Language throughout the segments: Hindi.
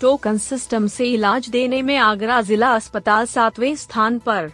टोकन सिस्टम से इलाज देने में आगरा जिला अस्पताल सातवें स्थान पर।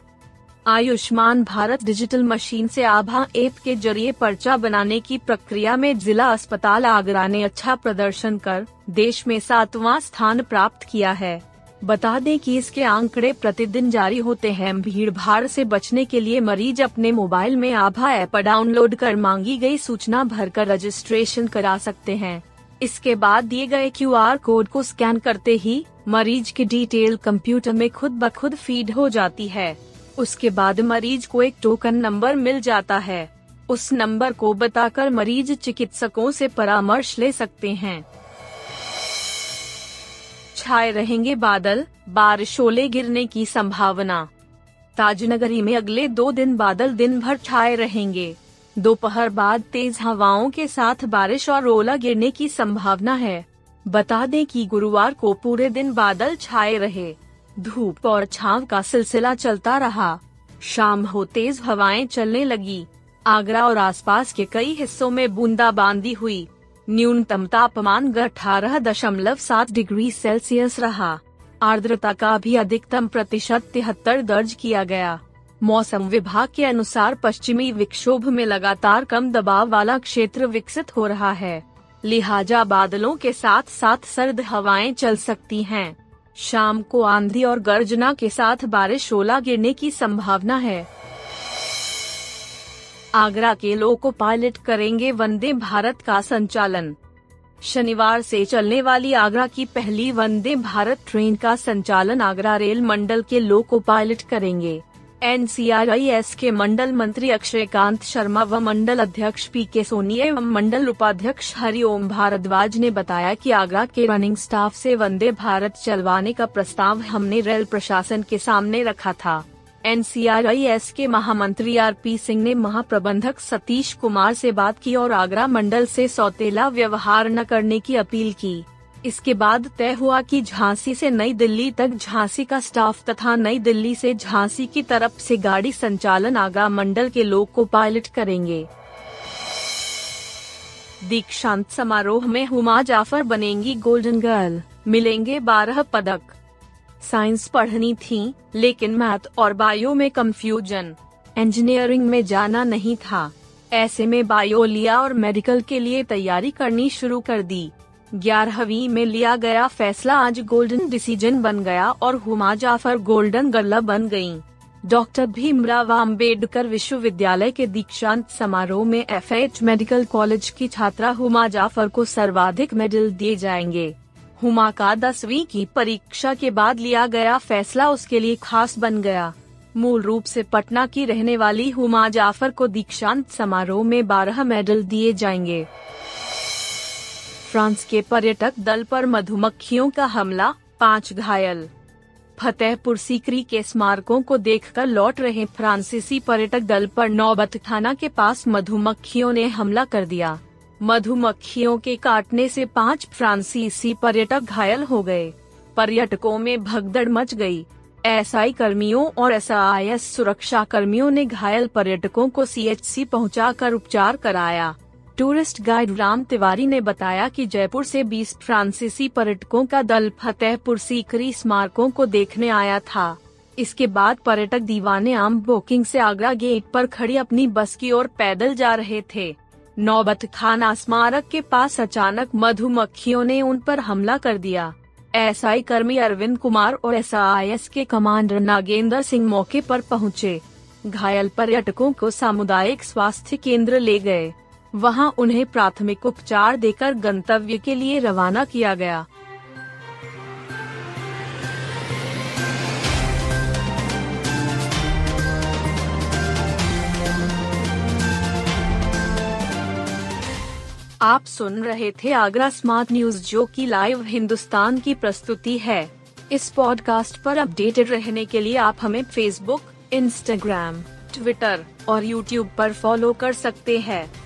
आयुष्मान भारत डिजिटल मशीन से आभा ऐप के ज़रिए पर्चा बनाने की प्रक्रिया में जिला अस्पताल आगरा ने अच्छा प्रदर्शन कर देश में सातवां स्थान प्राप्त किया है। बता दें कि इसके आंकड़े प्रतिदिन जारी होते हैं। भीड़ भाड़ से बचने के लिए मरीज़ अपने मोबाइल में आभा ऐप डाउनलोड कर मांगी गई सूचना भरकर रजिस्ट्रेशन करा सकते हैं। इसके बाद दिए गए क्यूआर कोड को स्कैन करते ही, मरीज़ की डिटेल कंप्यूटर में खुद ब खुद फ़ीड हो जाती है। उसके बाद मरीज़ को एक टोकन नंबर मिल जाता है। उस नंबर को बताकर मरीज़ चिकित्सकों से परामर्श ले सकते हैं। छाए रहेंगे बादल, बारिश ओले गिरने की संभावना। ताजनगरी में अगले दो दिन बादल दिन भर छाए रहेंगे। दोपहर बाद तेज हवाओं के साथ बारिश और ओला गिरने की संभावना है। बता दें कि गुरुवार को पूरे दिन बादल छाए रहे। धूप और छाव का सिलसिला चलता रहा। शाम हो तेज हवाएँ चलने लगी। आगरा और आसपास के कई हिस्सों में बूंदाबांदी हुई। न्यूनतम तापमान अठारह दशमलव सात डिग्री सेल्सियस रहा। आर्द्रता का भी अधिकतम प्रतिशत तिहत्तर दर्ज किया गया। मौसम विभाग के अनुसार पश्चिमी विक्षोभ में लगातार कम दबाव वाला क्षेत्र विकसित हो रहा है। लिहाजा बादलों के साथ साथ सर्द हवाएँ चल सकती हैं। शाम को आंधी और गर्जना के साथ बारिश ओला गिरने की संभावना है। आगरा के लोको पायलट करेंगे वंदे भारत का संचालन। शनिवार से चलने वाली आगरा की पहली वंदे भारत ट्रेन का संचालन आगरा रेल मंडल के लोको पायलट करेंगे। एन के मंडल मंत्री अक्षय कांत शर्मा व मंडल अध्यक्ष पी के सोनी एवं मंडल उपाध्यक्ष हरिओम भारद्वाज ने बताया कि आगरा के रनिंग स्टाफ से वंदे भारत चलवाने का प्रस्ताव हमने रेल प्रशासन के सामने रखा था। एन के महामंत्री आर पी सिंह ने महाप्रबंधक सतीश कुमार से बात की और आगरा मंडल से सौतेला व्यवहार न करने की अपील की। इसके बाद तय हुआ कि झांसी से नई दिल्ली तक झांसी का स्टाफ तथा नई दिल्ली से झांसी की तरफ़ से गाड़ी संचालन आगा मंडल के लोग को पायलट करेंगे। दीक्षांत समारोह में हुमा जाफ़र बनेंगी गोल्डन गर्ल। मिलेंगे बारह पदक। साइंस पढ़नी थी, लेकिन मैथ और बायो में कंफ्यूजन इंजीनियरिंग में जाना नहीं था। ऐसे में बायो लिया और मेडिकल के लिए तैयारी करनी शुरू कर दी। ग्यारहवीं में लिया गया फैसला आज गोल्डन डिसीज़न बन गया और हुमा जाफ़र गोल्डन गर्ल बन गई डॉक्टर भीमराव आम्बेडकर विश्वविद्यालय के दीक्षांत समारोह में एफएच मेडिकल कॉलेज की छात्रा हुमा जाफ़र को सर्वाधिक मेडल दिए जाएँगे। हुमा का दसवीं की परीक्षा के बाद लिया गया फैसला उसके लिए खास बन गया। मूल रूप से पटना की रहने वाली हुमा जाफ़र को दीक्षांत समारोह में बारह मेडल दिए जाएँगे। फ्रांस के पर्यटक दल पर मधुमक्खियों का हमला, पाँच घायल। फतेहपुर सीकरी के स्मारकों को देखकर लौट रहे फ्रांसीसी पर्यटक दल पर नौबत, थाना के पास मधुमक्खियों ने हमला कर दिया। मधुमक्खियों के काटने से पाँच फ्रांसीसी पर्यटक घायल हो गए। पर्यटकों में भगदड़ मच गई। एसआई कर्मियों और एसआईएस सुरक्षा कर्मियों ने घायल पर्यटकों को सीएचसी पहुंचाकर उपचार कराया। टूरिस्ट गाइड राम तिवारी ने बताया कि जयपुर से 20 फ्रांसीसी पर्यटकों का दल फतेहपुर सीकरी स्मारकों को देखने आया था। इसके बाद पर्यटक दीवाने आम बुकिंग से आगरा गेट पर खड़ी अपनी बस की ओर पैदल जा रहे थे। नौबत खाना स्मारक के पास अचानक मधुमक्खियों ने उन पर हमला कर दिया। एसआई कर्मी अरविंद कुमार और एसआईएस के कमांडर नागेंद्र सिंह मौके पर पहुँचे। घायल पर्यटकों को सामुदायिक स्वास्थ्य केंद्र ले गए। वहाँ उन्हें प्राथमिक उपचार देकर गंतव्य के लिए रवाना किया गया। आप सुन रहे थे आगरा स्मार्ट न्यूज़, जो की लाइव हिंदुस्तान की प्रस्तुति है। इस पॉडकास्ट पर अपडेटेड रहने के लिए आप हमें फेसबुक इंस्टाग्राम ट्विटर और यूट्यूब पर फॉलो कर सकते हैं।